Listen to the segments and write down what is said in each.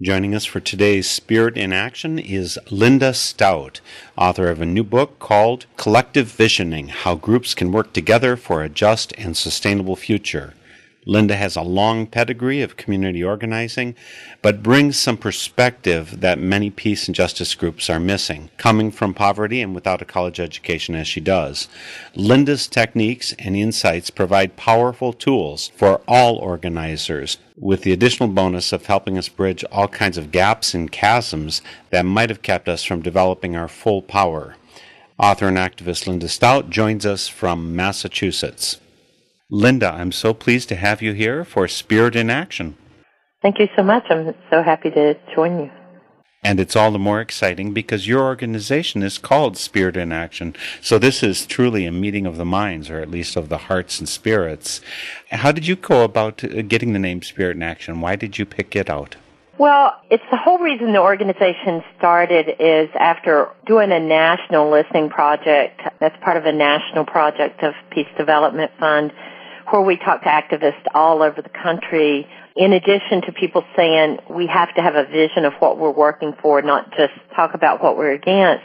Joining us for today's Spirit in Action is Linda Stout, author of a new book called Collective Visioning How Groups Can Work Together for a Just and Sustainable Future. Linda has a long pedigree of community organizing, but brings some perspective that many peace and justice groups are missing, coming from poverty and without a college education as she does. Linda's techniques and insights provide powerful tools for all organizers, with the additional bonus of helping us bridge all kinds of gaps and chasms that might have kept us from developing our full power. Author and activist Linda Stout joins us from Massachusetts. Linda, I'm so pleased to have you here for Spirit in Action. Thank you so much. I'm so happy to join you. And it's all the more exciting because your organization is called Spirit in Action. So this is truly a meeting of the minds, or at least of the hearts and spirits. How did you go about uh, getting the name Spirit in Action? Why did you pick it out? Well, it's the whole reason the organization started is after doing a national listening project. That's part of a national project of Peace Development Fund where we talk to activists all over the country. In addition to people saying we have to have a vision of what we're working for, not just talk about what we're against,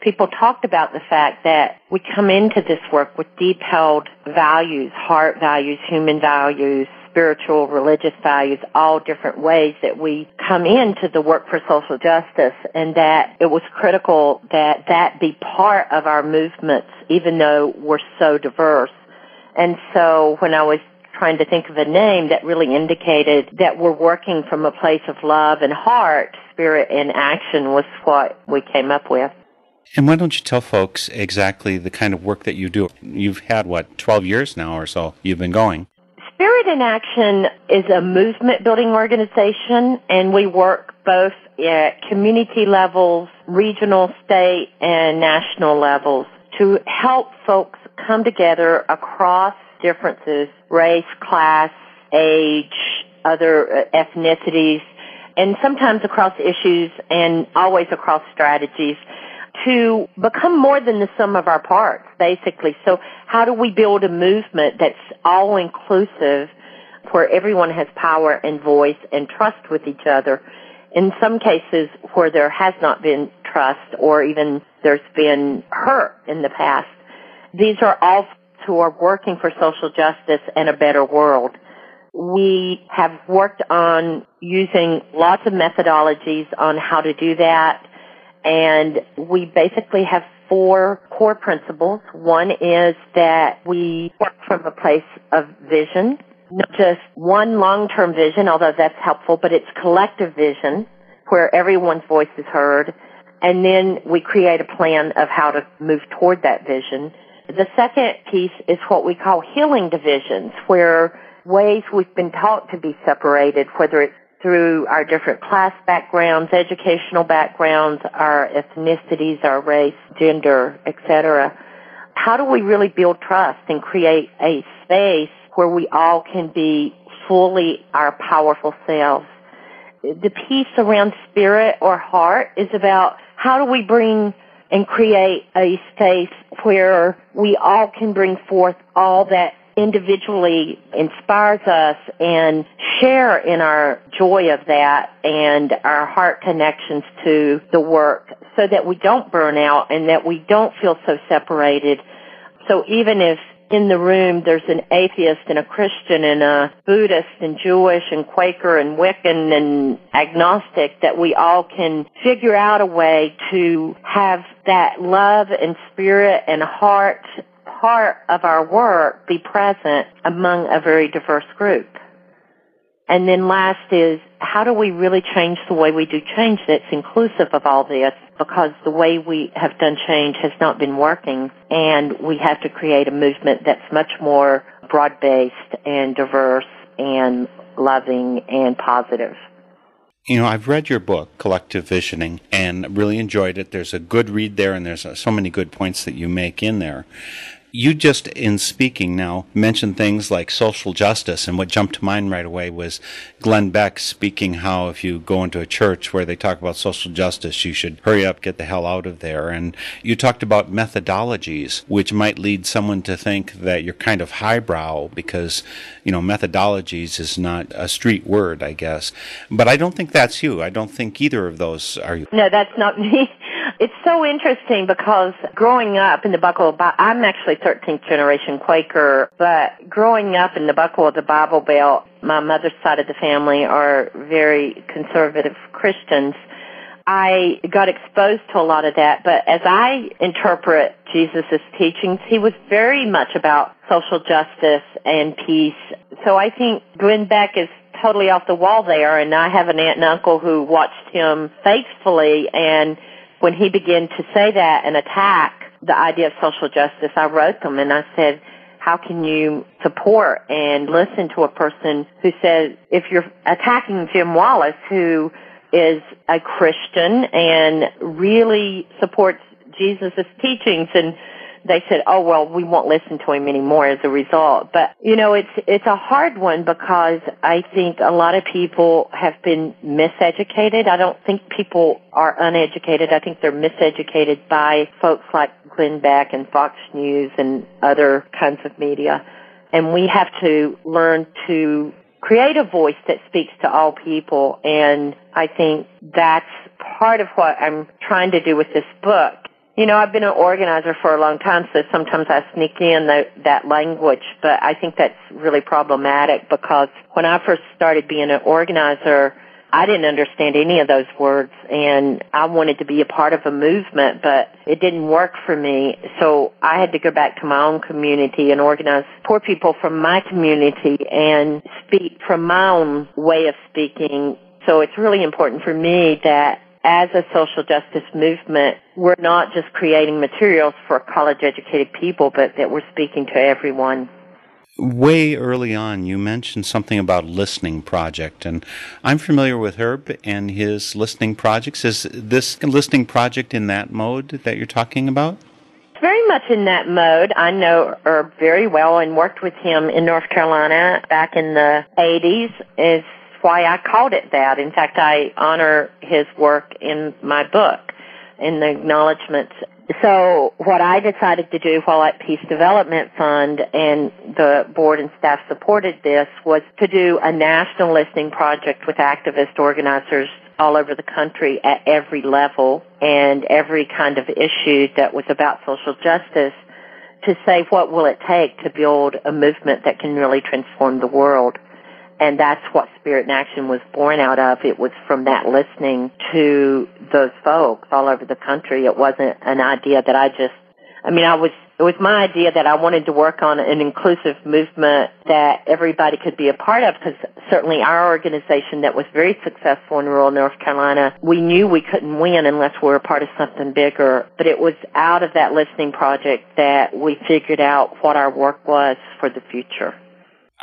people talked about the fact that we come into this work with deep held values, heart values, human values, spiritual, religious values, all different ways that we come into the work for social justice and that it was critical that that be part of our movements even though we're so diverse. And so when I was trying to think of a name that really indicated that we're working from a place of love and heart, spirit and action was what we came up with. And why don't you tell folks exactly the kind of work that you do? You've had, what, 12 years now or so you've been going. Spirit in Action is a movement building organization and we work both at community levels, regional, state, and national levels to help folks come together across differences, race, class, age, other uh, ethnicities, and sometimes across issues and always across strategies to become more than the sum of our parts, basically. So how do we build a movement that's all inclusive where everyone has power and voice and trust with each other? In some cases where there has not been trust or even there's been hurt in the past, these are all who are working for social justice and a better world. We have worked on using lots of methodologies on how to do that and we basically have four core principles. One is that we work from a place of vision, not just one long-term vision, although that's helpful, but it's collective vision where everyone's voice is heard. And then we create a plan of how to move toward that vision. The second piece is what we call healing divisions, where ways we've been taught to be separated, whether it's through our different class backgrounds, educational backgrounds, our ethnicities, our race, gender, etc. How do we really build trust and create a space where we all can be fully our powerful selves? The piece around spirit or heart is about how do we bring and create a space where we all can bring forth all that individually inspires us and share in our joy of that and our heart connections to the work so that we don't burn out and that we don't feel so separated. So even if in the room there's an atheist and a Christian and a Buddhist and Jewish and Quaker and Wiccan and agnostic that we all can figure out a way to have that love and spirit and heart part of our work be present among a very diverse group. And then last is how do we really change the way we do change that's inclusive of all this because the way we have done change has not been working and we have to create a movement that's much more broad-based and diverse and loving and positive. You know, I've read your book, Collective Visioning, and really enjoyed it. There's a good read there, and there's so many good points that you make in there. You just, in speaking now, mentioned things like social justice, and what jumped to mind right away was Glenn Beck speaking how if you go into a church where they talk about social justice, you should hurry up, get the hell out of there. And you talked about methodologies, which might lead someone to think that you're kind of highbrow because, you know, methodologies is not a street word, I guess. But I don't think that's you. I don't think either of those are you. No, that's not me. It's so interesting because growing up in the buckle Bible, I'm actually 13th generation Quaker, but growing up in the buckle of the Bible Belt, my mother's side of the family are very conservative Christians. I got exposed to a lot of that, but as I interpret Jesus' teachings, he was very much about social justice and peace. So I think Glenn Beck is totally off the wall there, and I have an aunt and uncle who watched him faithfully and when he began to say that and attack the idea of social justice, I wrote them and I said, how can you support and listen to a person who says, if you're attacking Jim Wallis, who is a Christian and really supports Jesus' teachings and they said, "Oh well, we won't listen to him anymore as a result." But you know, it's it's a hard one because I think a lot of people have been miseducated. I don't think people are uneducated. I think they're miseducated by folks like Glenn Beck and Fox News and other kinds of media. And we have to learn to create a voice that speaks to all people. And I think that's part of what I'm trying to do with this book you know, I've been an organizer for a long time, so sometimes I sneak in the, that language, but I think that's really problematic because when I first started being an organizer, I didn't understand any of those words and I wanted to be a part of a movement, but it didn't work for me. So I had to go back to my own community and organize poor people from my community and speak from my own way of speaking. So it's really important for me that as a social justice movement, we're not just creating materials for college educated people, but that we're speaking to everyone. Way early on, you mentioned something about listening project, and I'm familiar with Herb and his listening projects. Is this listening project in that mode that you're talking about? It's very much in that mode. I know Herb very well and worked with him in North Carolina back in the 80s. Is why I called it that. In fact, I honor his work in my book in the acknowledgments. So what I decided to do while at Peace Development Fund and the board and staff supported this was to do a national listening project with activist organizers all over the country at every level and every kind of issue that was about social justice to say what will it take to build a movement that can really transform the world. And that's what Spirit in Action was born out of. It was from that listening to those folks all over the country. It wasn't an idea that I just, I mean, I was, it was my idea that I wanted to work on an inclusive movement that everybody could be a part of because certainly our organization that was very successful in rural North Carolina, we knew we couldn't win unless we were a part of something bigger. But it was out of that listening project that we figured out what our work was for the future.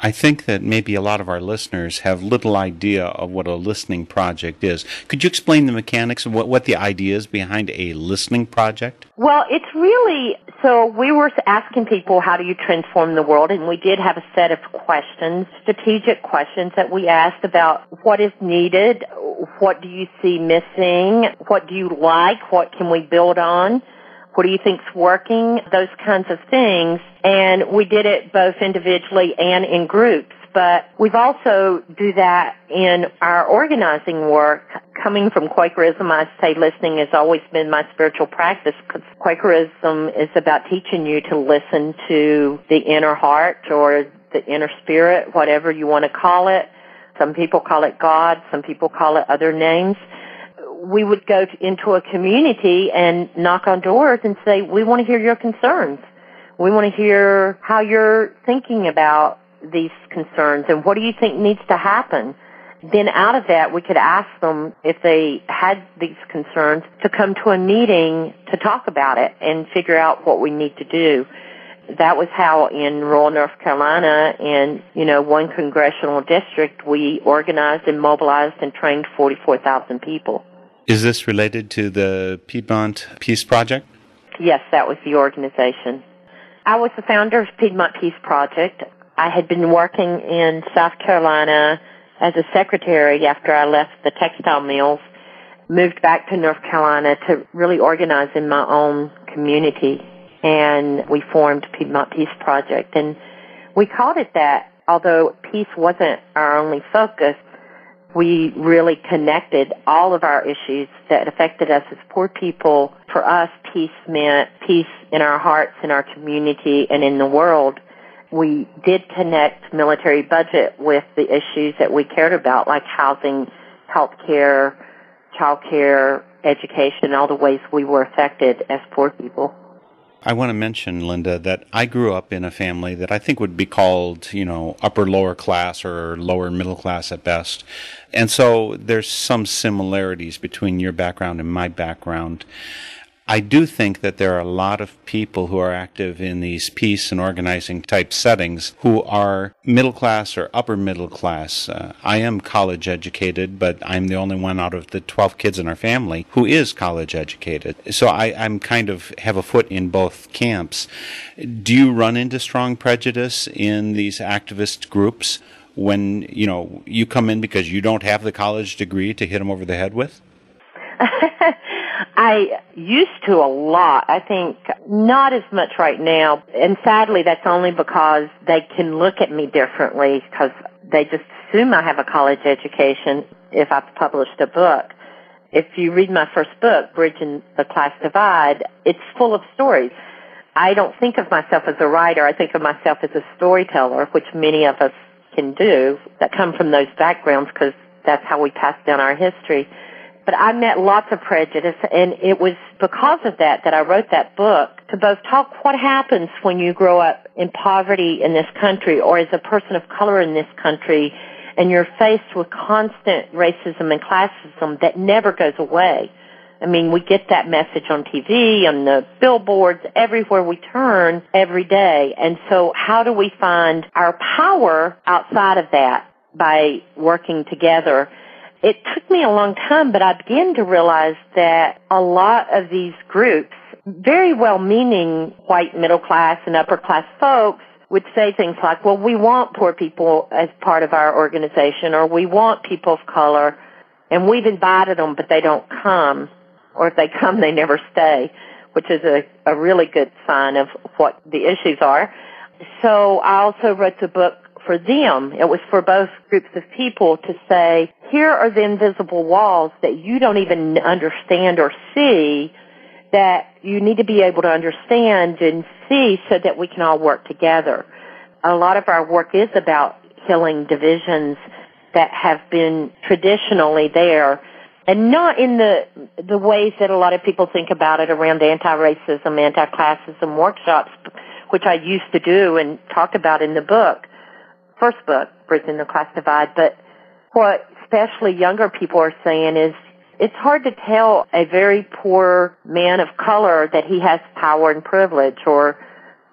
I think that maybe a lot of our listeners have little idea of what a listening project is. Could you explain the mechanics of what, what the idea is behind a listening project? Well, it's really so we were asking people how do you transform the world and we did have a set of questions, strategic questions that we asked about what is needed, what do you see missing, what do you like, what can we build on? What do you think's working? Those kinds of things. And we did it both individually and in groups. But we've also do that in our organizing work. Coming from Quakerism, I say listening has always been my spiritual practice because Quakerism is about teaching you to listen to the inner heart or the inner spirit, whatever you want to call it. Some people call it God, some people call it other names we would go to, into a community and knock on doors and say, we want to hear your concerns. We want to hear how you're thinking about these concerns and what do you think needs to happen? Then out of that, we could ask them if they had these concerns to come to a meeting to talk about it and figure out what we need to do. That was how in rural North Carolina in, you know, one congressional district, we organized and mobilized and trained 44,000 people. Is this related to the Piedmont Peace Project? Yes, that was the organization. I was the founder of Piedmont Peace Project. I had been working in South Carolina as a secretary after I left the textile mills, moved back to North Carolina to really organize in my own community. And we formed Piedmont Peace Project. And we called it that, although peace wasn't our only focus, we really connected all of our issues that affected us as poor people. For us, peace meant peace in our hearts, in our community, and in the world we did connect military budget with the issues that we cared about, like housing, health care, child care, education, all the ways we were affected as poor people. I want to mention, Linda, that I grew up in a family that I think would be called, you know, upper lower class or lower middle class at best. And so there's some similarities between your background and my background. I do think that there are a lot of people who are active in these peace and organizing type settings who are middle class or upper middle class. Uh, I am college educated, but I'm the only one out of the 12 kids in our family who is college educated. So I, I'm kind of have a foot in both camps. Do you run into strong prejudice in these activist groups when, you know, you come in because you don't have the college degree to hit them over the head with? I used to a lot. I think not as much right now. And sadly, that's only because they can look at me differently because they just assume I have a college education if I've published a book. If you read my first book, Bridging the Class Divide, it's full of stories. I don't think of myself as a writer. I think of myself as a storyteller, which many of us can do that come from those backgrounds because that's how we pass down our history. But I met lots of prejudice, and it was because of that that I wrote that book to both talk what happens when you grow up in poverty in this country or as a person of color in this country and you're faced with constant racism and classism that never goes away. I mean, we get that message on TV, on the billboards, everywhere we turn every day. And so how do we find our power outside of that by working together? It took me a long time, but I began to realize that a lot of these groups, very well meaning white middle class and upper class folks, would say things like, well, we want poor people as part of our organization, or we want people of color, and we've invited them, but they don't come. Or if they come, they never stay, which is a, a really good sign of what the issues are. So I also wrote the book for them. It was for both groups of people to say, here are the invisible walls that you don't even understand or see that you need to be able to understand and see so that we can all work together. A lot of our work is about healing divisions that have been traditionally there and not in the the ways that a lot of people think about it around anti-racism, anti-classism workshops, which I used to do and talked about in the book first book, Bridging the Class Divide, but what especially younger people are saying is it's hard to tell a very poor man of color that he has power and privilege or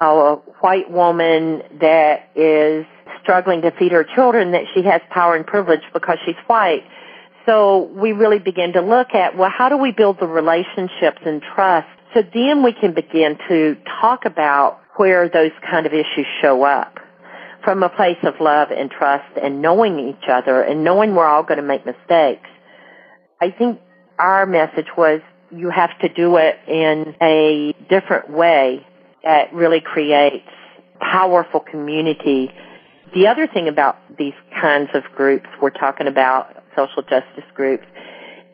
a white woman that is struggling to feed her children that she has power and privilege because she's white. So we really begin to look at, well, how do we build the relationships and trust so then we can begin to talk about where those kind of issues show up from a place of love and trust and knowing each other and knowing we're all going to make mistakes. I think our message was you have to do it in a different way that really creates powerful community. The other thing about these kinds of groups we're talking about, social justice groups,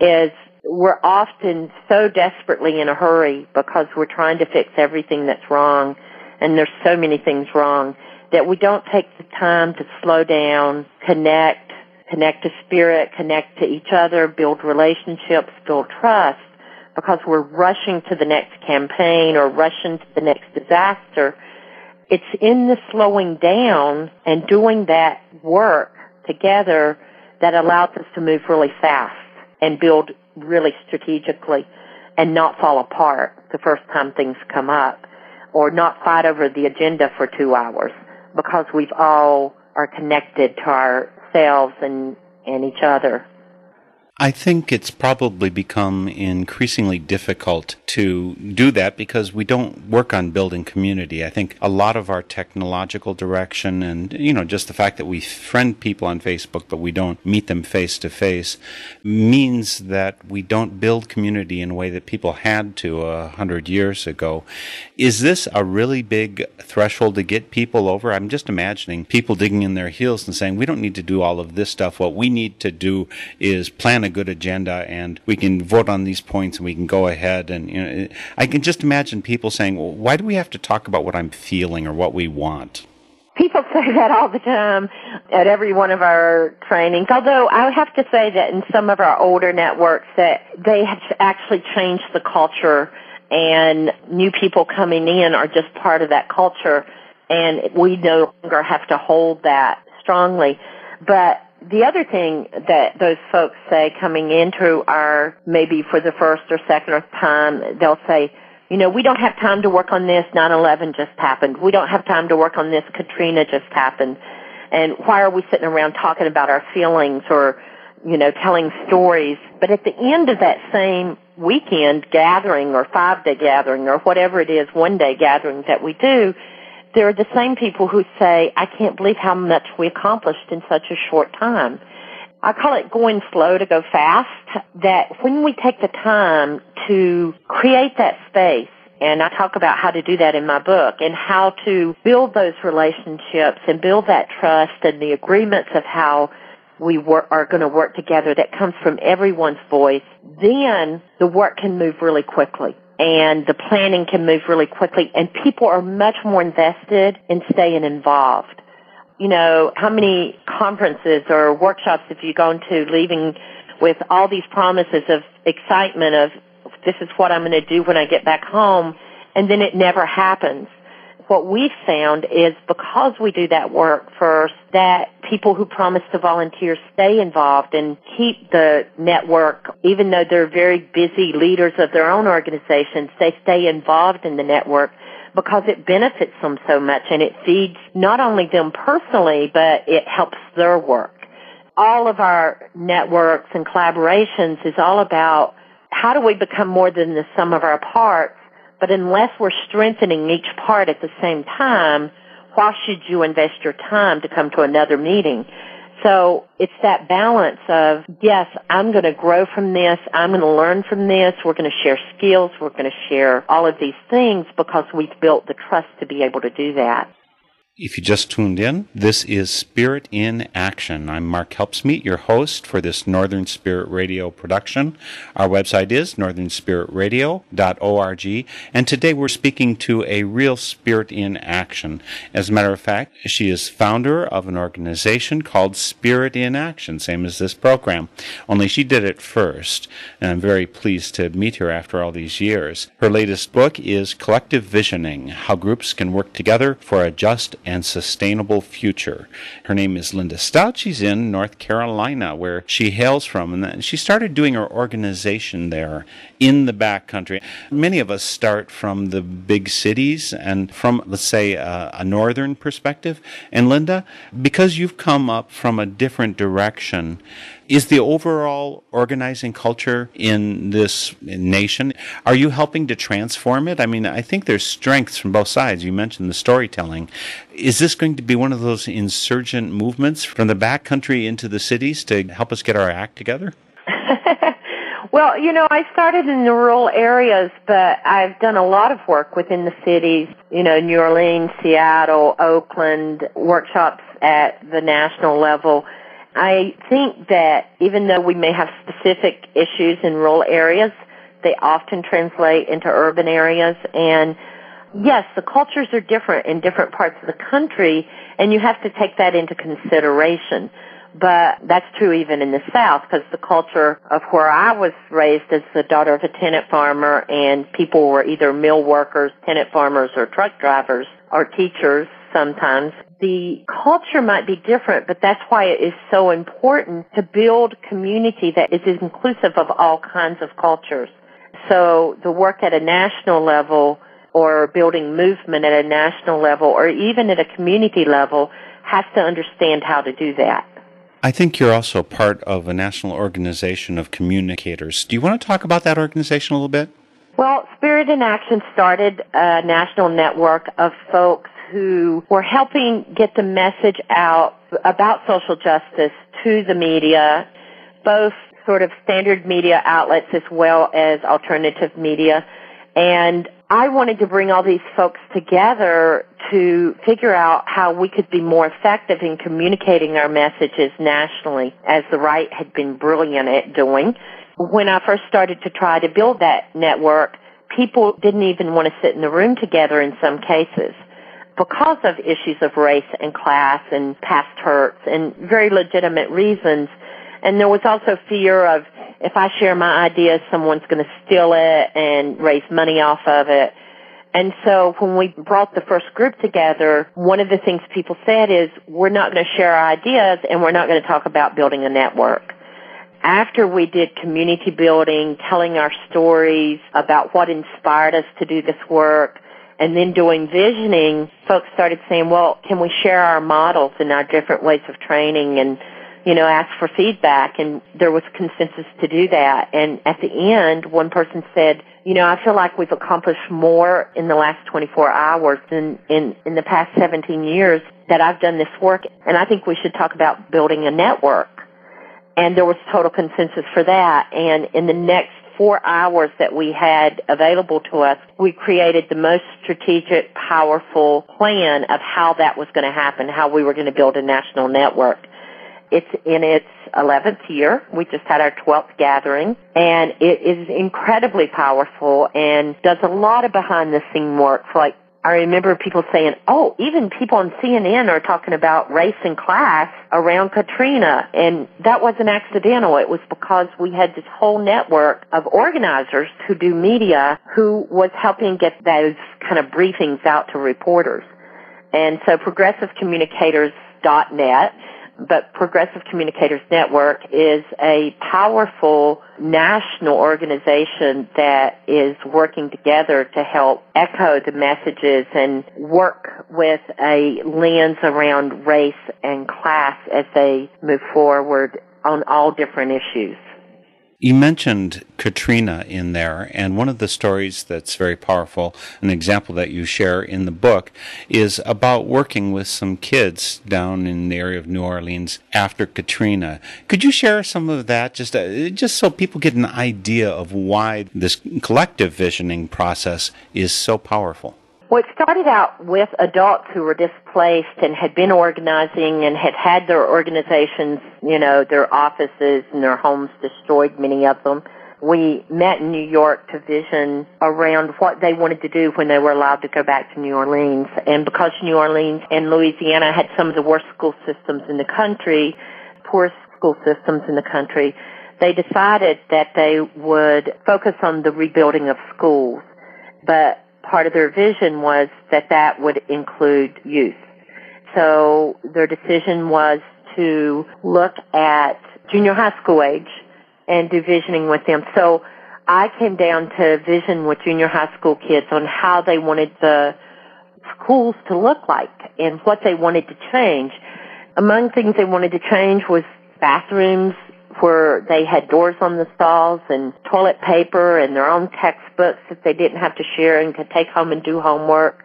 is we're often so desperately in a hurry because we're trying to fix everything that's wrong and there's so many things wrong that we don't take the time to slow down, connect, connect to spirit, connect to each other, build relationships, build trust, because we're rushing to the next campaign or rushing to the next disaster. it's in the slowing down and doing that work together that allows us to move really fast and build really strategically and not fall apart the first time things come up or not fight over the agenda for two hours because we've all are connected to ourselves and, and each other. I think it's probably become increasingly difficult to do that because we don't work on building community. I think a lot of our technological direction and, you know, just the fact that we friend people on Facebook but we don't meet them face to face means that we don't build community in a way that people had to a hundred years ago. Is this a really big threshold to get people over? I'm just imagining people digging in their heels and saying, we don't need to do all of this stuff. What we need to do is plan a good agenda and we can vote on these points and we can go ahead and you know I can just imagine people saying, well, why do we have to talk about what I'm feeling or what we want? People say that all the time at every one of our trainings. Although I have to say that in some of our older networks that they have actually changed the culture and new people coming in are just part of that culture and we no longer have to hold that strongly. But the other thing that those folks say coming into our, maybe for the first or second or time, they'll say, you know, we don't have time to work on this, 9-11 just happened. We don't have time to work on this, Katrina just happened. And why are we sitting around talking about our feelings or, you know, telling stories? But at the end of that same weekend gathering or five day gathering or whatever it is, one day gathering that we do, there are the same people who say, I can't believe how much we accomplished in such a short time. I call it going slow to go fast, that when we take the time to create that space, and I talk about how to do that in my book, and how to build those relationships and build that trust and the agreements of how we are going to work together that comes from everyone's voice, then the work can move really quickly and the planning can move really quickly and people are much more invested in staying involved. You know, how many conferences or workshops have you gone to leaving with all these promises of excitement of this is what I'm going to do when I get back home and then it never happens what we've found is because we do that work first, that people who promise to volunteer stay involved and keep the network, even though they're very busy leaders of their own organizations, they stay involved in the network because it benefits them so much and it feeds not only them personally, but it helps their work. All of our networks and collaborations is all about how do we become more than the sum of our parts but unless we're strengthening each part at the same time, why should you invest your time to come to another meeting? So it's that balance of, yes, I'm going to grow from this. I'm going to learn from this. We're going to share skills. We're going to share all of these things because we've built the trust to be able to do that. If you just tuned in, this is Spirit in Action. I'm Mark Helpsmeet, your host for this Northern Spirit Radio production. Our website is northernspiritradio.org, and today we're speaking to a real spirit in action. As a matter of fact, she is founder of an organization called Spirit in Action, same as this program, only she did it first, and I'm very pleased to meet her after all these years. Her latest book is Collective Visioning How Groups Can Work Together for a Just and sustainable future. Her name is Linda Stout. She's in North Carolina, where she hails from, and she started doing her organization there in the back country. Many of us start from the big cities and from, let's say, uh, a northern perspective. And Linda, because you've come up from a different direction, is the overall organizing culture in this nation, are you helping to transform it? I mean, I think there's strengths from both sides. You mentioned the storytelling. Is this going to be one of those insurgent movements from the back country into the cities to help us get our act together? Well, you know, I started in the rural areas, but I've done a lot of work within the cities, you know, New Orleans, Seattle, Oakland, workshops at the national level. I think that even though we may have specific issues in rural areas, they often translate into urban areas and yes, the cultures are different in different parts of the country and you have to take that into consideration. But that's true even in the South because the culture of where I was raised as the daughter of a tenant farmer and people were either mill workers, tenant farmers, or truck drivers or teachers sometimes. The culture might be different, but that's why it is so important to build community that is inclusive of all kinds of cultures. So the work at a national level or building movement at a national level or even at a community level has to understand how to do that. I think you're also part of a national organization of communicators. Do you want to talk about that organization a little bit? Well, Spirit in Action started a national network of folks who were helping get the message out about social justice to the media, both sort of standard media outlets as well as alternative media. And I wanted to bring all these folks together to figure out how we could be more effective in communicating our messages nationally, as the right had been brilliant at doing. When I first started to try to build that network, people didn't even want to sit in the room together in some cases because of issues of race and class and past hurts and very legitimate reasons. And there was also fear of if I share my ideas, someone's going to steal it and raise money off of it. And so when we brought the first group together, one of the things people said is, we're not going to share our ideas and we're not going to talk about building a network. After we did community building, telling our stories about what inspired us to do this work, and then doing visioning, folks started saying, well, can we share our models and our different ways of training and you know, ask for feedback and there was consensus to do that. And at the end, one person said, you know, I feel like we've accomplished more in the last 24 hours than in, in the past 17 years that I've done this work. And I think we should talk about building a network. And there was total consensus for that. And in the next four hours that we had available to us, we created the most strategic, powerful plan of how that was going to happen, how we were going to build a national network. It's in its 11th year. We just had our 12th gathering and it is incredibly powerful and does a lot of behind the scene work like I remember people saying, oh, even people on CNN are talking about race and class around Katrina. And that wasn't accidental. It was because we had this whole network of organizers who do media who was helping get those kind of briefings out to reporters. And so progressivecommunicators.net but Progressive Communicators Network is a powerful national organization that is working together to help echo the messages and work with a lens around race and class as they move forward on all different issues. You mentioned Katrina in there, and one of the stories that's very powerful, an example that you share in the book, is about working with some kids down in the area of New Orleans after Katrina. Could you share some of that, just uh, just so people get an idea of why this collective visioning process is so powerful? Well, it started out with adults who were displaced and had been organizing and had had their organizations, you know, their offices and their homes destroyed, many of them. We met in New York to vision around what they wanted to do when they were allowed to go back to New Orleans. And because New Orleans and Louisiana had some of the worst school systems in the country, poorest school systems in the country, they decided that they would focus on the rebuilding of schools. But part of their vision was that that would include youth. So their decision was to look at junior high school age and do visioning with them. So I came down to vision with junior high school kids on how they wanted the schools to look like and what they wanted to change. Among things they wanted to change was bathrooms where they had doors on the stalls and toilet paper and their own textbooks that they didn't have to share and could take home and do homework.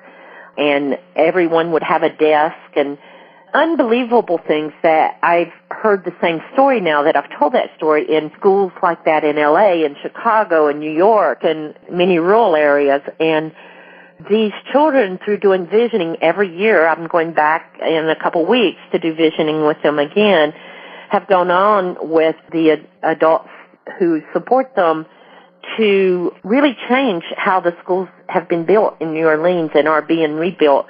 And everyone would have a desk and unbelievable things that I've heard the same story now that I've told that story in schools like that in LA and Chicago and New York and many rural areas. And these children through doing visioning every year, I'm going back in a couple weeks to do visioning with them again have gone on with the ad- adults who support them to really change how the schools have been built in New Orleans and are being rebuilt.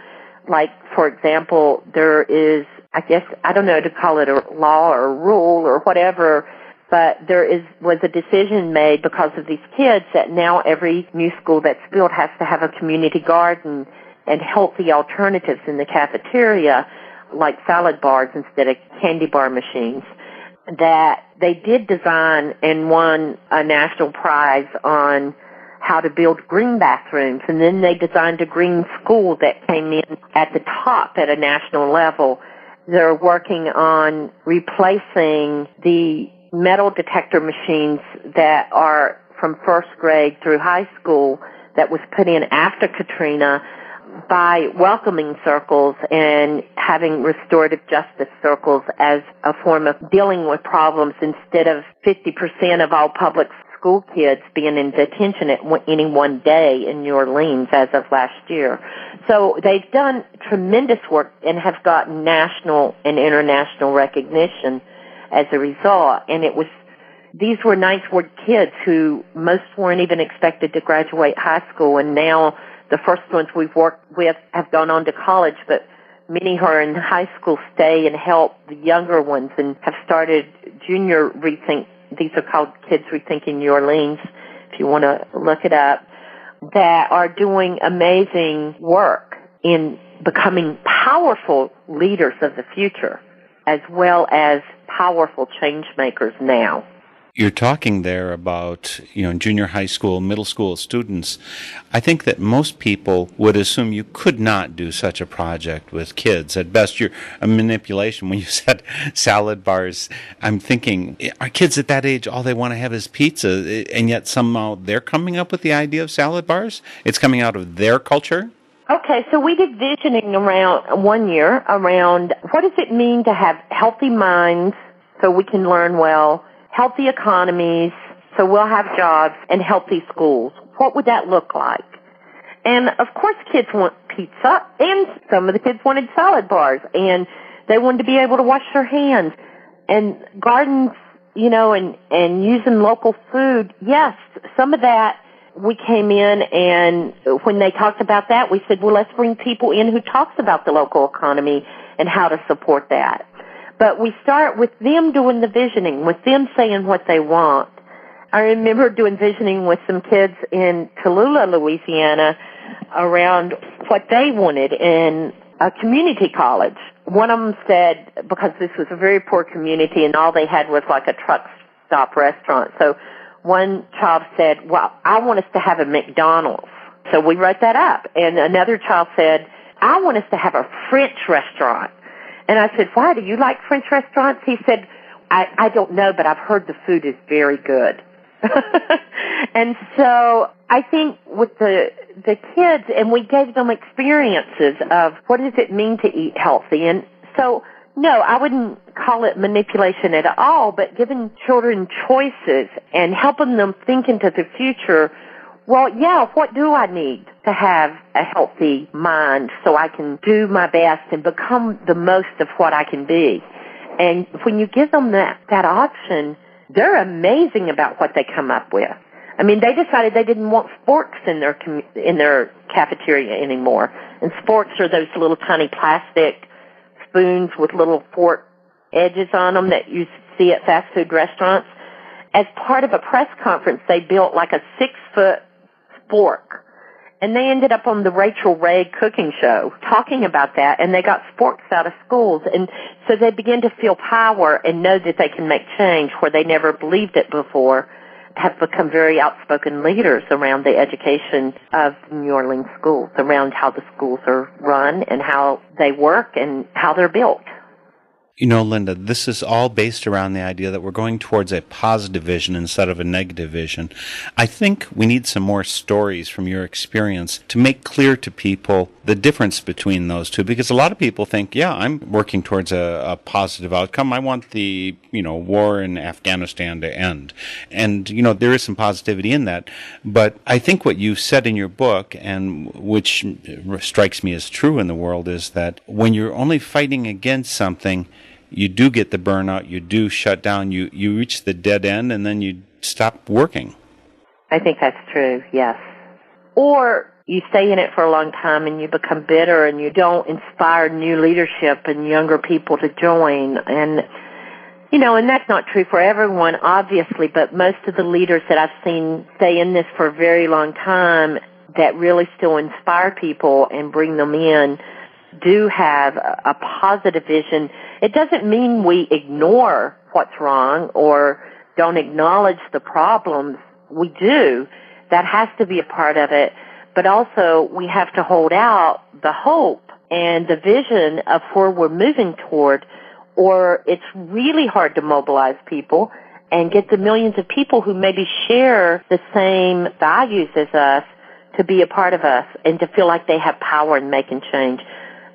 Like, for example, there is, I guess, I don't know to call it a law or a rule or whatever, but there is, was a decision made because of these kids that now every new school that's built has to have a community garden and healthy alternatives in the cafeteria, like salad bars instead of candy bar machines, that they did design and won a national prize on how to build green bathrooms and then they designed a green school that came in at the top at a national level. They're working on replacing the metal detector machines that are from first grade through high school that was put in after Katrina by welcoming circles and having restorative justice circles as a form of dealing with problems instead of 50% of all public school kids being in detention at any one day in New Orleans as of last year. So they've done tremendous work and have gotten national and international recognition as a result. And it was, these were ninth ward kids who most weren't even expected to graduate high school and now the first ones we've worked with have gone on to college, but many who are in high school stay and help the younger ones and have started junior rethink. These are called Kids Rethinking New Orleans, if you want to look it up, that are doing amazing work in becoming powerful leaders of the future as well as powerful change makers now. You're talking there about, you know, junior high school, middle school students. I think that most people would assume you could not do such a project with kids. At best, you're a manipulation. When you said salad bars, I'm thinking, are kids at that age, all they want to have is pizza? Eh, and yet somehow they're coming up with the idea of salad bars? It's coming out of their culture? Okay, so we did visioning around one year around what does it mean to have healthy minds so we can learn well, healthy economies so we'll have jobs, and healthy schools. What would that look like? And of course kids want pizza and some of the kids wanted salad bars and they wanted to be able to wash their hands and gardens, you know, and, and using local food. Yes, some of that we came in and when they talked about that, we said, well, let's bring people in who talks about the local economy and how to support that. But we start with them doing the visioning, with them saying what they want. I remember doing visioning with some kids in Tallulah, Louisiana around what they wanted in a community college. One of them said, because this was a very poor community and all they had was like a truck stop restaurant. So one child said, well, I want us to have a McDonald's. So we wrote that up. And another child said, I want us to have a French restaurant. And I said, why do you like French restaurants? He said, I, I don't know, but I've heard the food is very good. and so I think with the the kids and we gave them experiences of what does it mean to eat healthy and so no, I wouldn't call it manipulation at all, but giving children choices and helping them think into the future. Well, yeah, what do I need to have a healthy mind so I can do my best and become the most of what I can be? And when you give them that, that option, they're amazing about what they come up with. I mean, they decided they didn't want sporks in their in their cafeteria anymore. And sporks are those little tiny plastic spoons with little fork edges on them that you see at fast food restaurants. As part of a press conference, they built like a six foot fork. And they ended up on the Rachael Ray cooking show talking about that and they got sporks out of schools and so they begin to feel power and know that they can make change where they never believed it before have become very outspoken leaders around the education of New Orleans schools, around how the schools are run and how they work and how they're built. You know, Linda, this is all based around the idea that we're going towards a positive vision instead of a negative vision. I think we need some more stories from your experience to make clear to people the difference between those two because a lot of people think, yeah, I'm working towards a, a positive outcome. I want the, you know, war in Afghanistan to end. And, you know, there is some positivity in that. But I think what you said in your book and which strikes me as true in the world is that when you're only fighting against something, you do get the burnout, you do shut down, you, you reach the dead end, and then you stop working. I think that's true, yes. Or you stay in it for a long time and you become bitter and you don't inspire new leadership and younger people to join. And, you know, and that's not true for everyone, obviously, but most of the leaders that I've seen stay in this for a very long time that really still inspire people and bring them in do have a, positive vision. It doesn't mean we ignore what's wrong or don't acknowledge the problems. We do. That has to be a part of it. But also we have to hold out the hope and the vision of where we're moving toward or it's really hard to mobilize people and get the millions of people who maybe share the same values as us to be a part of us and to feel like they have power in making change.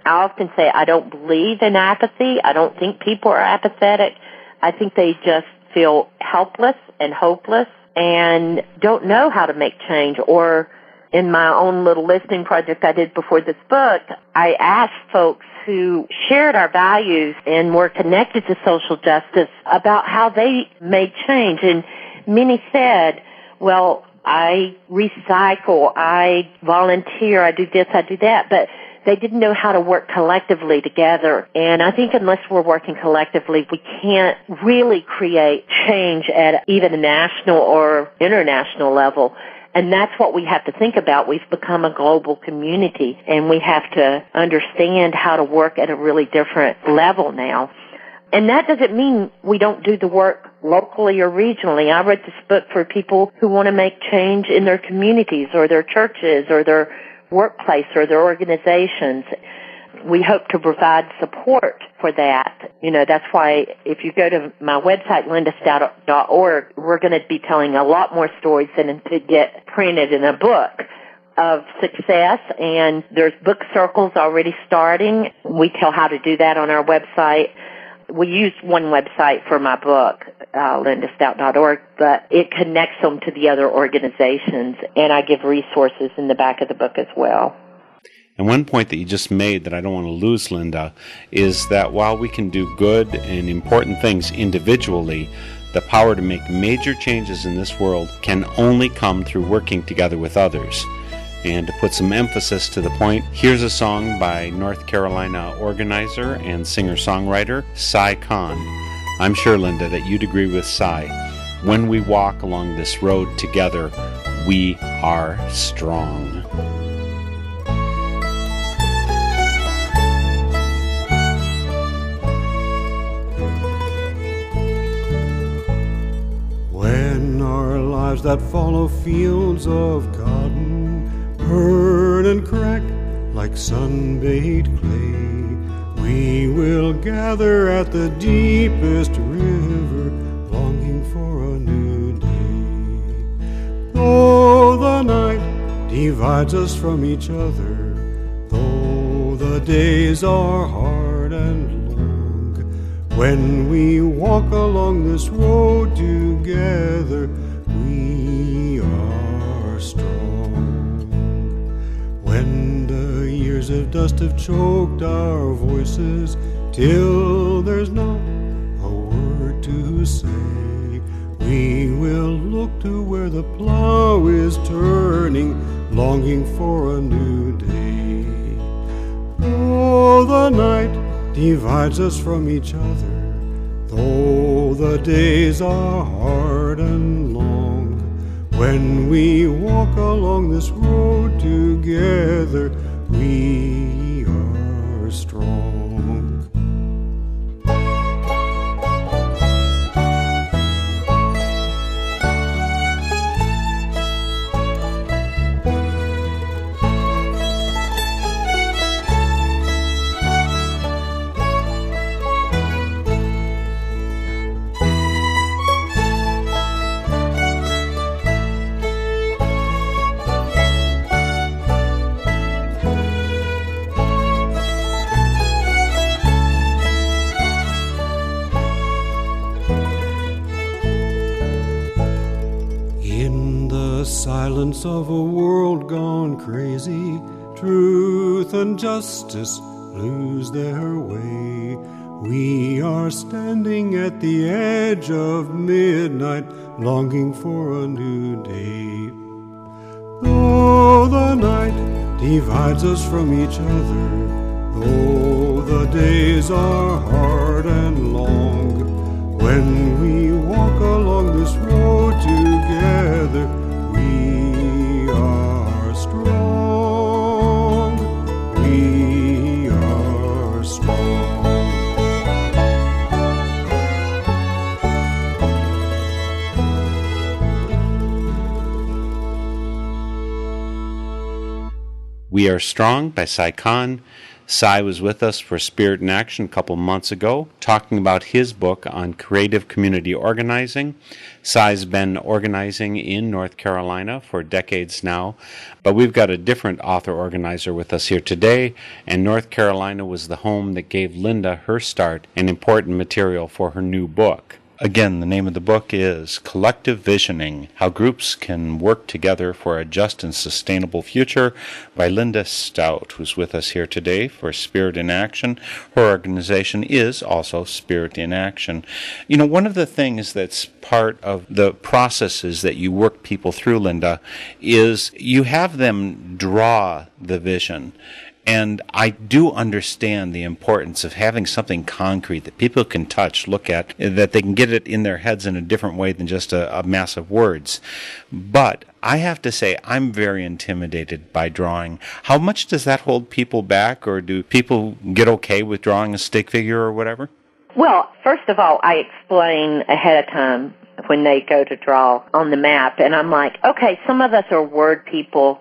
I often say I don't believe in apathy. I don't think people are apathetic. I think they just feel helpless and hopeless and don't know how to make change or in my own little listening project I did before this book, I asked folks who shared our values and were connected to social justice about how they made change. And many said, well, I recycle, I volunteer, I do this, I do that, but they didn't know how to work collectively together. And I think unless we're working collectively, we can't really create change at even a national or international level. And that's what we have to think about. We've become a global community and we have to understand how to work at a really different level now. And that doesn't mean we don't do the work locally or regionally. I wrote this book for people who want to make change in their communities or their churches or their workplace or their organizations. We hope to provide support for that. You know, that's why if you go to my website, lindastout.org, we're going to be telling a lot more stories than to get printed in a book of success and there's book circles already starting. We tell how to do that on our website. We use one website for my book, uh, lindastout.org, but it connects them to the other organizations and I give resources in the back of the book as well. And one point that you just made that I don't want to lose, Linda, is that while we can do good and important things individually, the power to make major changes in this world can only come through working together with others. And to put some emphasis to the point, here's a song by North Carolina organizer and singer songwriter Si Kahn. I'm sure, Linda, that you'd agree with Si. When we walk along this road together, we are strong. When our lives that follow fields of burn and crack like sun-baked clay, we will gather at the deepest river, longing for a new day. Though the night divides us from each other, though the days are hard and long, when we walk along this road together, dust have choked our voices, till there's not a word to say, we will look to where the plow is turning, longing for a new day. Oh, the night divides us from each other, though the days are hard and long. When we walk along this road together, we of a world gone crazy, truth and justice lose their way. We are standing at the edge of midnight, longing for a new day. Though the night divides us from each other, though the days are hard and long, when we walk along this road together, We Are Strong by Si Kahn. Si was with us for Spirit in Action a couple months ago, talking about his book on creative community organizing. Si's been organizing in North Carolina for decades now, but we've got a different author organizer with us here today, and North Carolina was the home that gave Linda her start and important material for her new book. Again, the name of the book is Collective Visioning How Groups Can Work Together for a Just and Sustainable Future by Linda Stout, who's with us here today for Spirit in Action. Her organization is also Spirit in Action. You know, one of the things that's part of the processes that you work people through, Linda, is you have them draw the vision. And I do understand the importance of having something concrete that people can touch, look at, that they can get it in their heads in a different way than just a, a mass of words. But I have to say, I'm very intimidated by drawing. How much does that hold people back, or do people get okay with drawing a stick figure or whatever? Well, first of all, I explain ahead of time when they go to draw on the map, and I'm like, okay, some of us are word people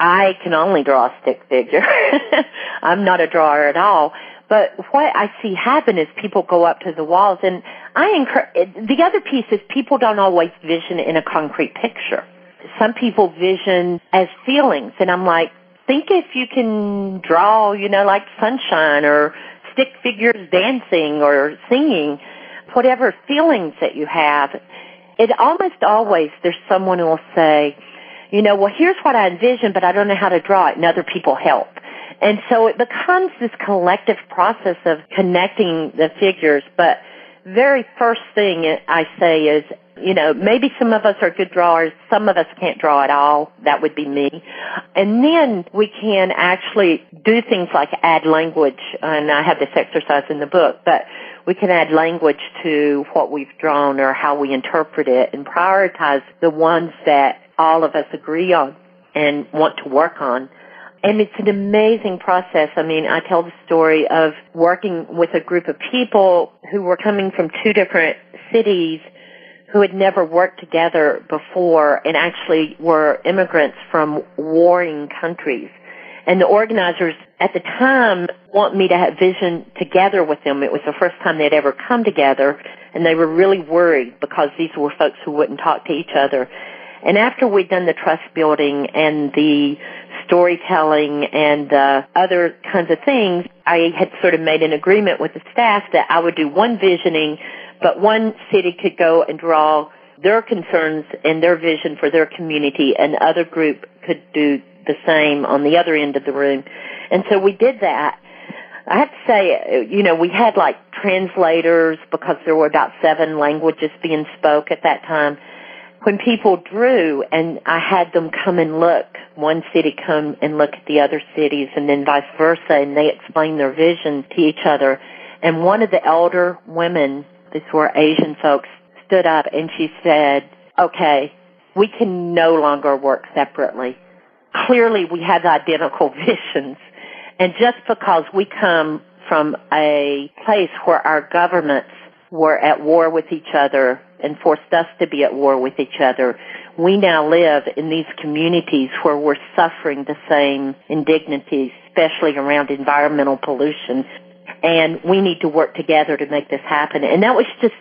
I can only draw a stick figure. I'm not a drawer at all. But what I see happen is people go up to the walls and I encourage, the other piece is people don't always vision in a concrete picture. Some people vision as feelings and I'm like, think if you can draw, you know, like sunshine or stick figures dancing or singing, whatever feelings that you have. It almost always, there's someone who will say, you know, well, here's what I envision, but I don't know how to draw it, and other people help. And so it becomes this collective process of connecting the figures. But very first thing I say is, you know, maybe some of us are good drawers, some of us can't draw at all. That would be me. And then we can actually do things like add language, and I have this exercise in the book, but we can add language to what we've drawn or how we interpret it and prioritize the ones that all of us agree on and want to work on. And it's an amazing process. I mean, I tell the story of working with a group of people who were coming from two different cities who had never worked together before and actually were immigrants from warring countries. And the organizers at the time want me to have vision together with them. It was the first time they'd ever come together and they were really worried because these were folks who wouldn't talk to each other. And after we'd done the trust building and the storytelling and uh, other kinds of things, I had sort of made an agreement with the staff that I would do one visioning, but one city could go and draw their concerns and their vision for their community, and other group could do the same on the other end of the room. And so we did that. I have to say, you know, we had like translators because there were about seven languages being spoke at that time when people drew and I had them come and look, one city come and look at the other cities and then vice versa and they explained their vision to each other. And one of the elder women, these were Asian folks, stood up and she said, okay, we can no longer work separately. Clearly we have identical visions. And just because we come from a place where our governments were at war with each other and forced us to be at war with each other. We now live in these communities where we're suffering the same indignities, especially around environmental pollution. And we need to work together to make this happen. And that was just,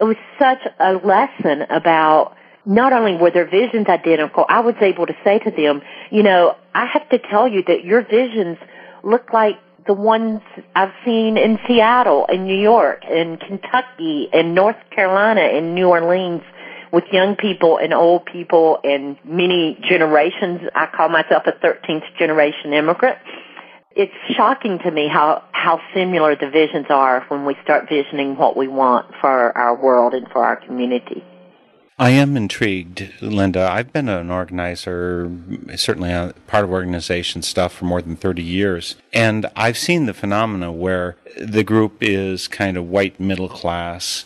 it was such a lesson about not only were their visions identical, I was able to say to them, you know, I have to tell you that your visions look like the ones I've seen in Seattle and New York and Kentucky and North Carolina and New Orleans with young people and old people and many generations. I call myself a 13th generation immigrant. It's shocking to me how, how similar the visions are when we start visioning what we want for our world and for our community. I am intrigued, Linda. I've been an organizer, certainly a part of organization stuff for more than 30 years. And I've seen the phenomena where the group is kind of white middle class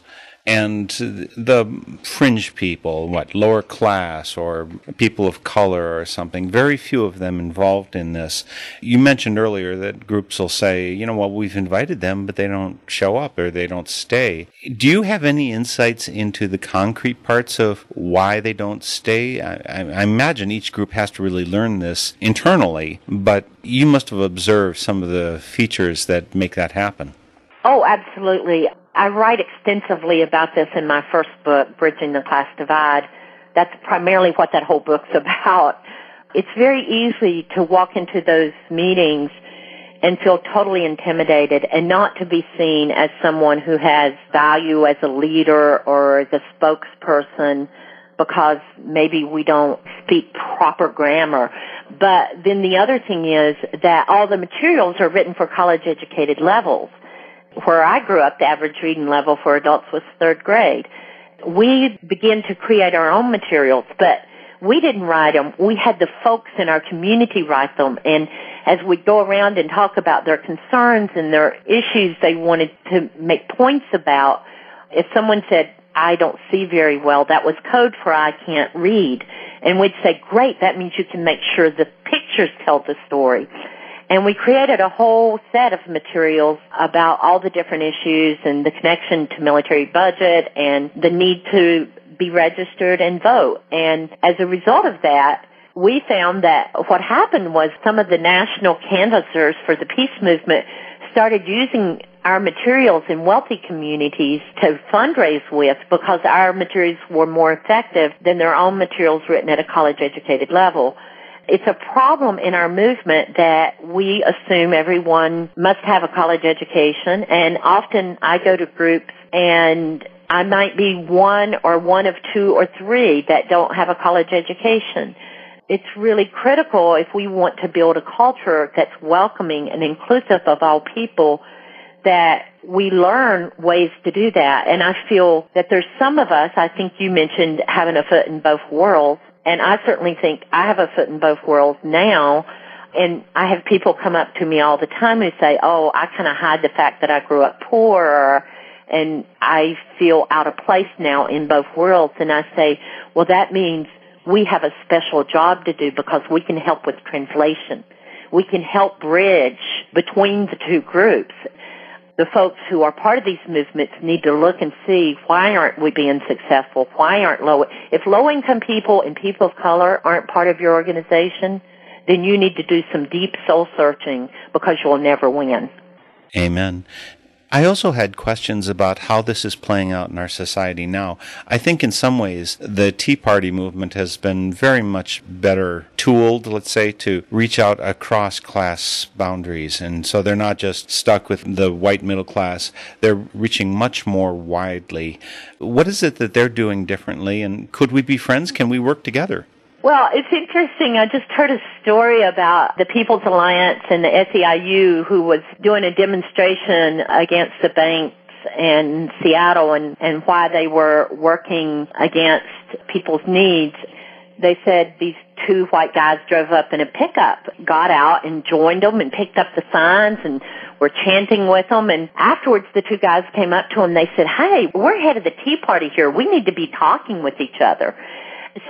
and the fringe people, what, lower class or people of color or something, very few of them involved in this. You mentioned earlier that groups will say, you know, well, we've invited them, but they don't show up or they don't stay. Do you have any insights into the concrete parts of why they don't stay? I, I imagine each group has to really learn this internally, but you must have observed some of the features that make that happen. Oh, absolutely. I write extensively about this in my first book, Bridging the Class Divide. That's primarily what that whole book's about. It's very easy to walk into those meetings and feel totally intimidated and not to be seen as someone who has value as a leader or as a spokesperson because maybe we don't speak proper grammar. But then the other thing is that all the materials are written for college educated levels. Where I grew up, the average reading level for adults was third grade. We began to create our own materials, but we didn't write them. We had the folks in our community write them. And as we go around and talk about their concerns and their issues they wanted to make points about, if someone said, I don't see very well, that was code for I can't read. And we'd say, great, that means you can make sure the pictures tell the story. And we created a whole set of materials about all the different issues and the connection to military budget and the need to be registered and vote. And as a result of that, we found that what happened was some of the national canvassers for the peace movement started using our materials in wealthy communities to fundraise with because our materials were more effective than their own materials written at a college educated level it's a problem in our movement that we assume everyone must have a college education and often I go to groups and I might be one or one of two or three that don't have a college education. It's really critical if we want to build a culture that's welcoming and inclusive of all people that we learn ways to do that. And I feel that there's some of us, I think you mentioned having a foot in both worlds, and I certainly think I have a foot in both worlds now. And I have people come up to me all the time who say, oh, I kind of hide the fact that I grew up poor and I feel out of place now in both worlds. And I say, well, that means we have a special job to do because we can help with translation. We can help bridge between the two groups the folks who are part of these movements need to look and see why aren't we being successful? Why aren't low, if low income people and people of color aren't part of your organization, then you need to do some deep soul searching because you'll never win. Amen. I also had questions about how this is playing out in our society now. I think in some ways the Tea Party movement has been very much better tooled, let's say, to reach out across class boundaries. And so they're not just stuck with the white middle class, they're reaching much more widely. What is it that they're doing differently? And could we be friends? Can we work together? Well, it's interesting. I just heard a story about the People's Alliance and the SEIU who was doing a demonstration against the banks in Seattle and, and why they were working against people's needs. They said these two white guys drove up in a pickup, got out and joined them and picked up the signs and were chanting with them. And afterwards, the two guys came up to them. They said, "Hey, we're head of the Tea Party here. We need to be talking with each other."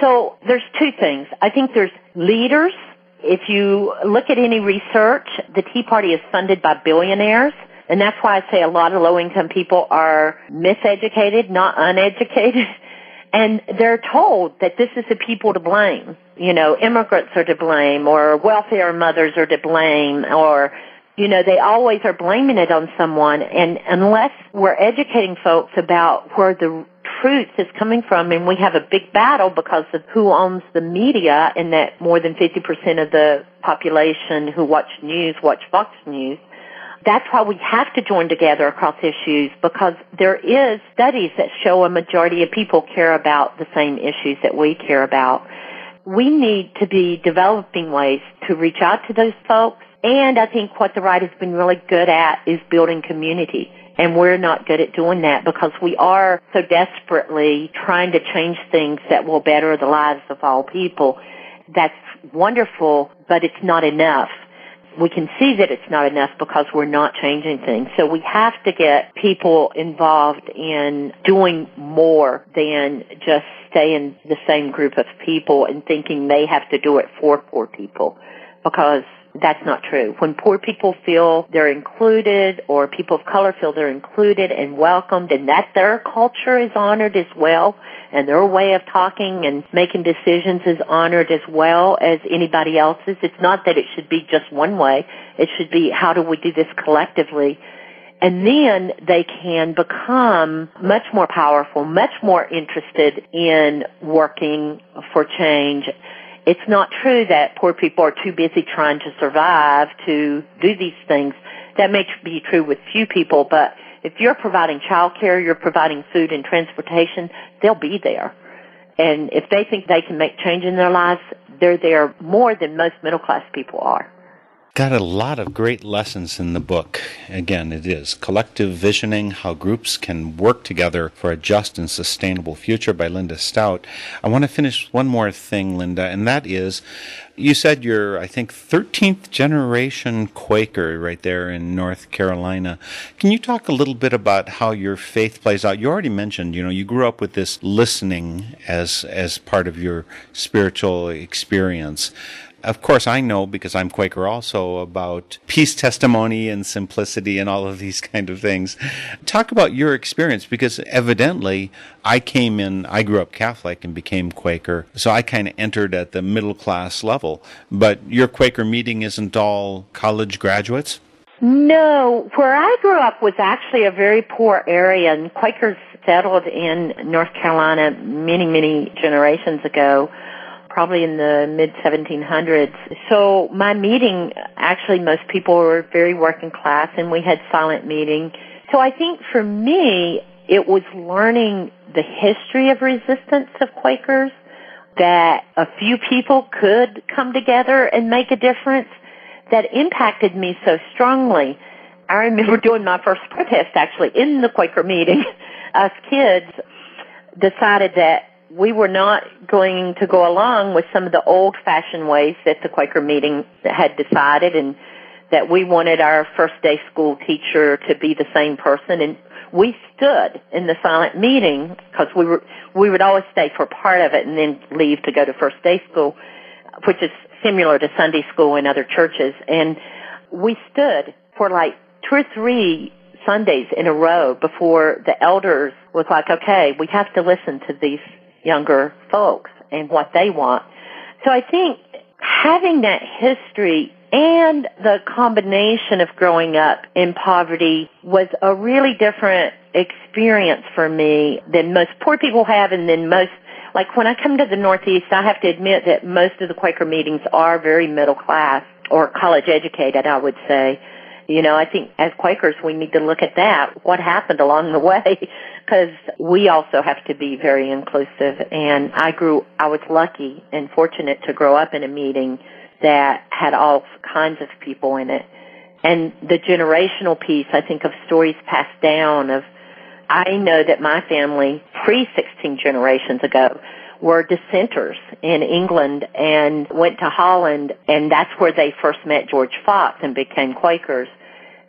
So there's two things. I think there's leaders. If you look at any research, the Tea Party is funded by billionaires. And that's why I say a lot of low income people are miseducated, not uneducated. And they're told that this is the people to blame. You know, immigrants are to blame or welfare mothers are to blame or you know, they always are blaming it on someone. And unless we're educating folks about where the truth is coming from and we have a big battle because of who owns the media and that more than 50% of the population who watch news watch Fox News. That's why we have to join together across issues because there is studies that show a majority of people care about the same issues that we care about. We need to be developing ways to reach out to those folks and I think what the right has been really good at is building community. And we're not good at doing that because we are so desperately trying to change things that will better the lives of all people. That's wonderful, but it's not enough. we can see that it's not enough because we're not changing things. So we have to get people involved in doing more than just stay in the same group of people and thinking they have to do it for poor people because that's not true. When poor people feel they're included or people of color feel they're included and welcomed and that their culture is honored as well and their way of talking and making decisions is honored as well as anybody else's. It's not that it should be just one way. It should be how do we do this collectively and then they can become much more powerful, much more interested in working for change. It's not true that poor people are too busy trying to survive to do these things. That may be true with few people, but if you're providing childcare, you're providing food and transportation, they'll be there. And if they think they can make change in their lives, they're there more than most middle class people are got a lot of great lessons in the book. Again, it is Collective Visioning How Groups Can Work Together for a Just and Sustainable Future by Linda Stout. I want to finish one more thing, Linda, and that is you said you're, I think, 13th generation Quaker right there in North Carolina. Can you talk a little bit about how your faith plays out? You already mentioned, you know, you grew up with this listening as, as part of your spiritual experience. Of course, I know because I'm Quaker also about peace testimony and simplicity and all of these kind of things. Talk about your experience because evidently I came in, I grew up Catholic and became Quaker, so I kind of entered at the middle class level. But your Quaker meeting isn't all college graduates? No, where I grew up was actually a very poor area, and Quakers settled in North Carolina many, many generations ago probably in the mid 1700s. So my meeting, actually most people were very working class and we had silent meeting. So I think for me, it was learning the history of resistance of Quakers, that a few people could come together and make a difference that impacted me so strongly. I remember doing my first protest actually in the Quaker meeting. Us kids decided that we were not going to go along with some of the old fashioned ways that the Quaker meeting had decided and that we wanted our first day school teacher to be the same person. And we stood in the silent meeting because we were we would always stay for part of it and then leave to go to first day school which is similar to Sunday school in other churches. And we stood for like two or three Sundays in a row before the elders was like, okay, we have to listen to these younger folks and what they want. So I think having that history and the combination of growing up in poverty was a really different experience for me than most poor people have and than most like when I come to the Northeast, I have to admit that most of the Quaker meetings are very middle class or college educated, I would say. You know, I think as Quakers, we need to look at that. What happened along the way? Because we also have to be very inclusive. And I grew, I was lucky and fortunate to grow up in a meeting that had all kinds of people in it. And the generational piece, I think of stories passed down of, I know that my family, pre 16 generations ago, were dissenters in England and went to Holland and that's where they first met George Fox and became Quakers.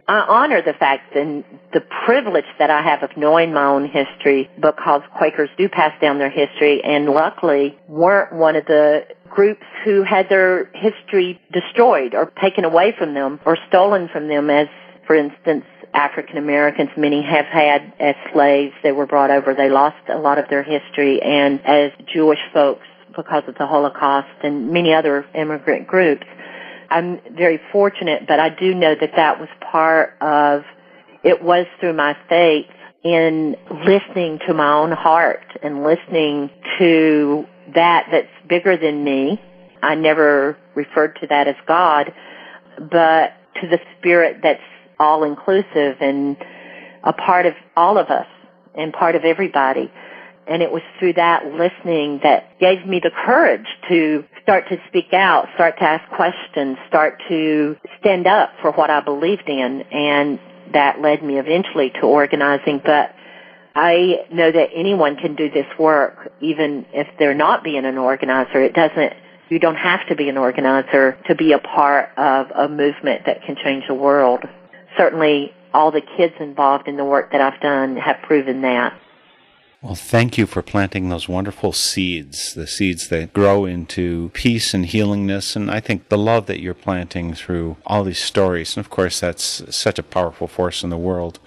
I honor the fact and the privilege that I have of knowing my own history because Quakers do pass down their history and luckily weren't one of the groups who had their history destroyed or taken away from them or stolen from them as, for instance, African Americans, many have had as slaves. They were brought over. They lost a lot of their history and as Jewish folks because of the Holocaust and many other immigrant groups. I'm very fortunate, but I do know that that was part of, it was through my faith in listening to my own heart and listening to that that's bigger than me. I never referred to that as God, but to the spirit that's all inclusive and a part of all of us and part of everybody. And it was through that listening that gave me the courage to start to speak out, start to ask questions, start to stand up for what I believed in. And that led me eventually to organizing. But I know that anyone can do this work, even if they're not being an organizer. It doesn't You don't have to be an organizer to be a part of a movement that can change the world. Certainly, all the kids involved in the work that I've done have proven that. Well, thank you for planting those wonderful seeds, the seeds that grow into peace and healingness. And I think the love that you're planting through all these stories. And of course, that's such a powerful force in the world.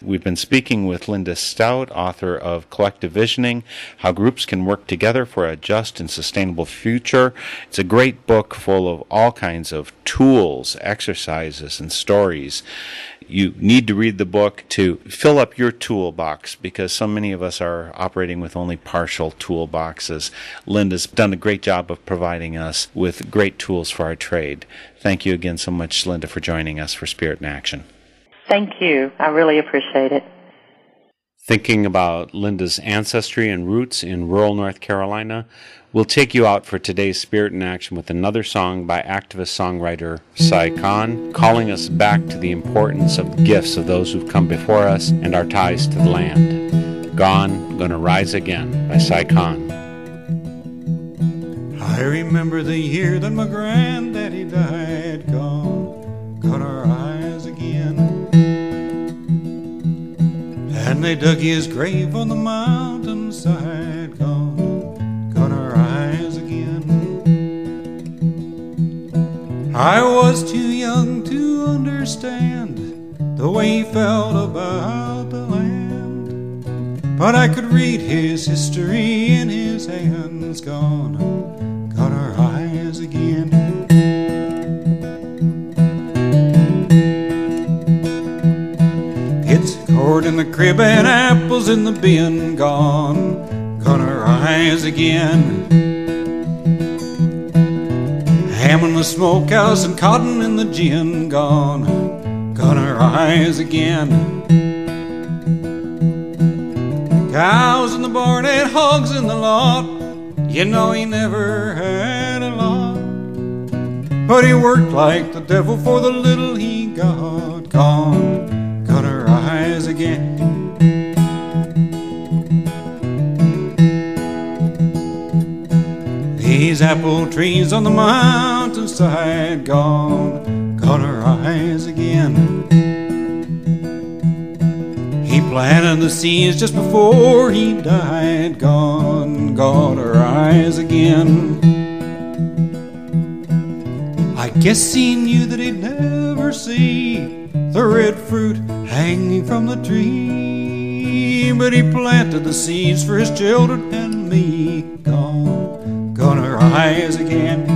We've been speaking with Linda Stout, author of Collective Visioning How Groups Can Work Together for a Just and Sustainable Future. It's a great book full of all kinds of tools, exercises, and stories you need to read the book to fill up your toolbox because so many of us are operating with only partial toolboxes. Linda's done a great job of providing us with great tools for our trade. Thank you again so much, Linda, for joining us for Spirit in Action. Thank you. I really appreciate it. Thinking about Linda's ancestry and roots in rural North Carolina, We'll take you out for today's Spirit in Action with another song by activist songwriter Si Kahn, calling us back to the importance of the gifts of those who've come before us and our ties to the land. Gone, Gonna Rise Again by Si Kahn. I remember the year that my granddaddy died, gone, got our eyes again. And they dug his grave on the mountainside, gone I was too young to understand the way he felt about the land. But I could read his history in his hands, gone, got our eyes again. It's corn in the crib and apples in the bin, gone, got our eyes again. The smokehouse and cotton and the gin gone, gonna rise again. Cows in the barn and hogs in the lot, you know he never had a lot. But he worked like the devil for the little he got, gone, gonna rise again. These apple trees on the mountainside gone, gonna rise again. He planted the seeds just before he died, gone, gonna rise again. I guess he knew that he'd never see the red fruit hanging from the tree, but he planted the seeds for his children and me, gone gonna rise again.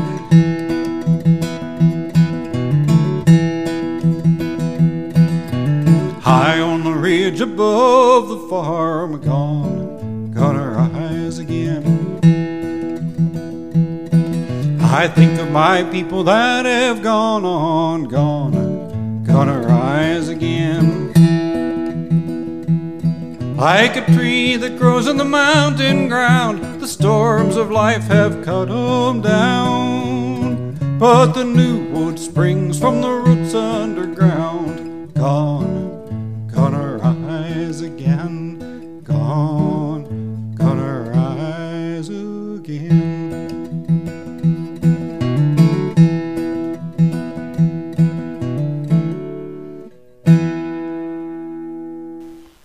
Above the farm, gone, gonna rise again. I think of my people that have gone on, gone, gonna rise again. Like a tree that grows in the mountain ground, the storms of life have cut them down. But the new wood springs from the roots underground, gone,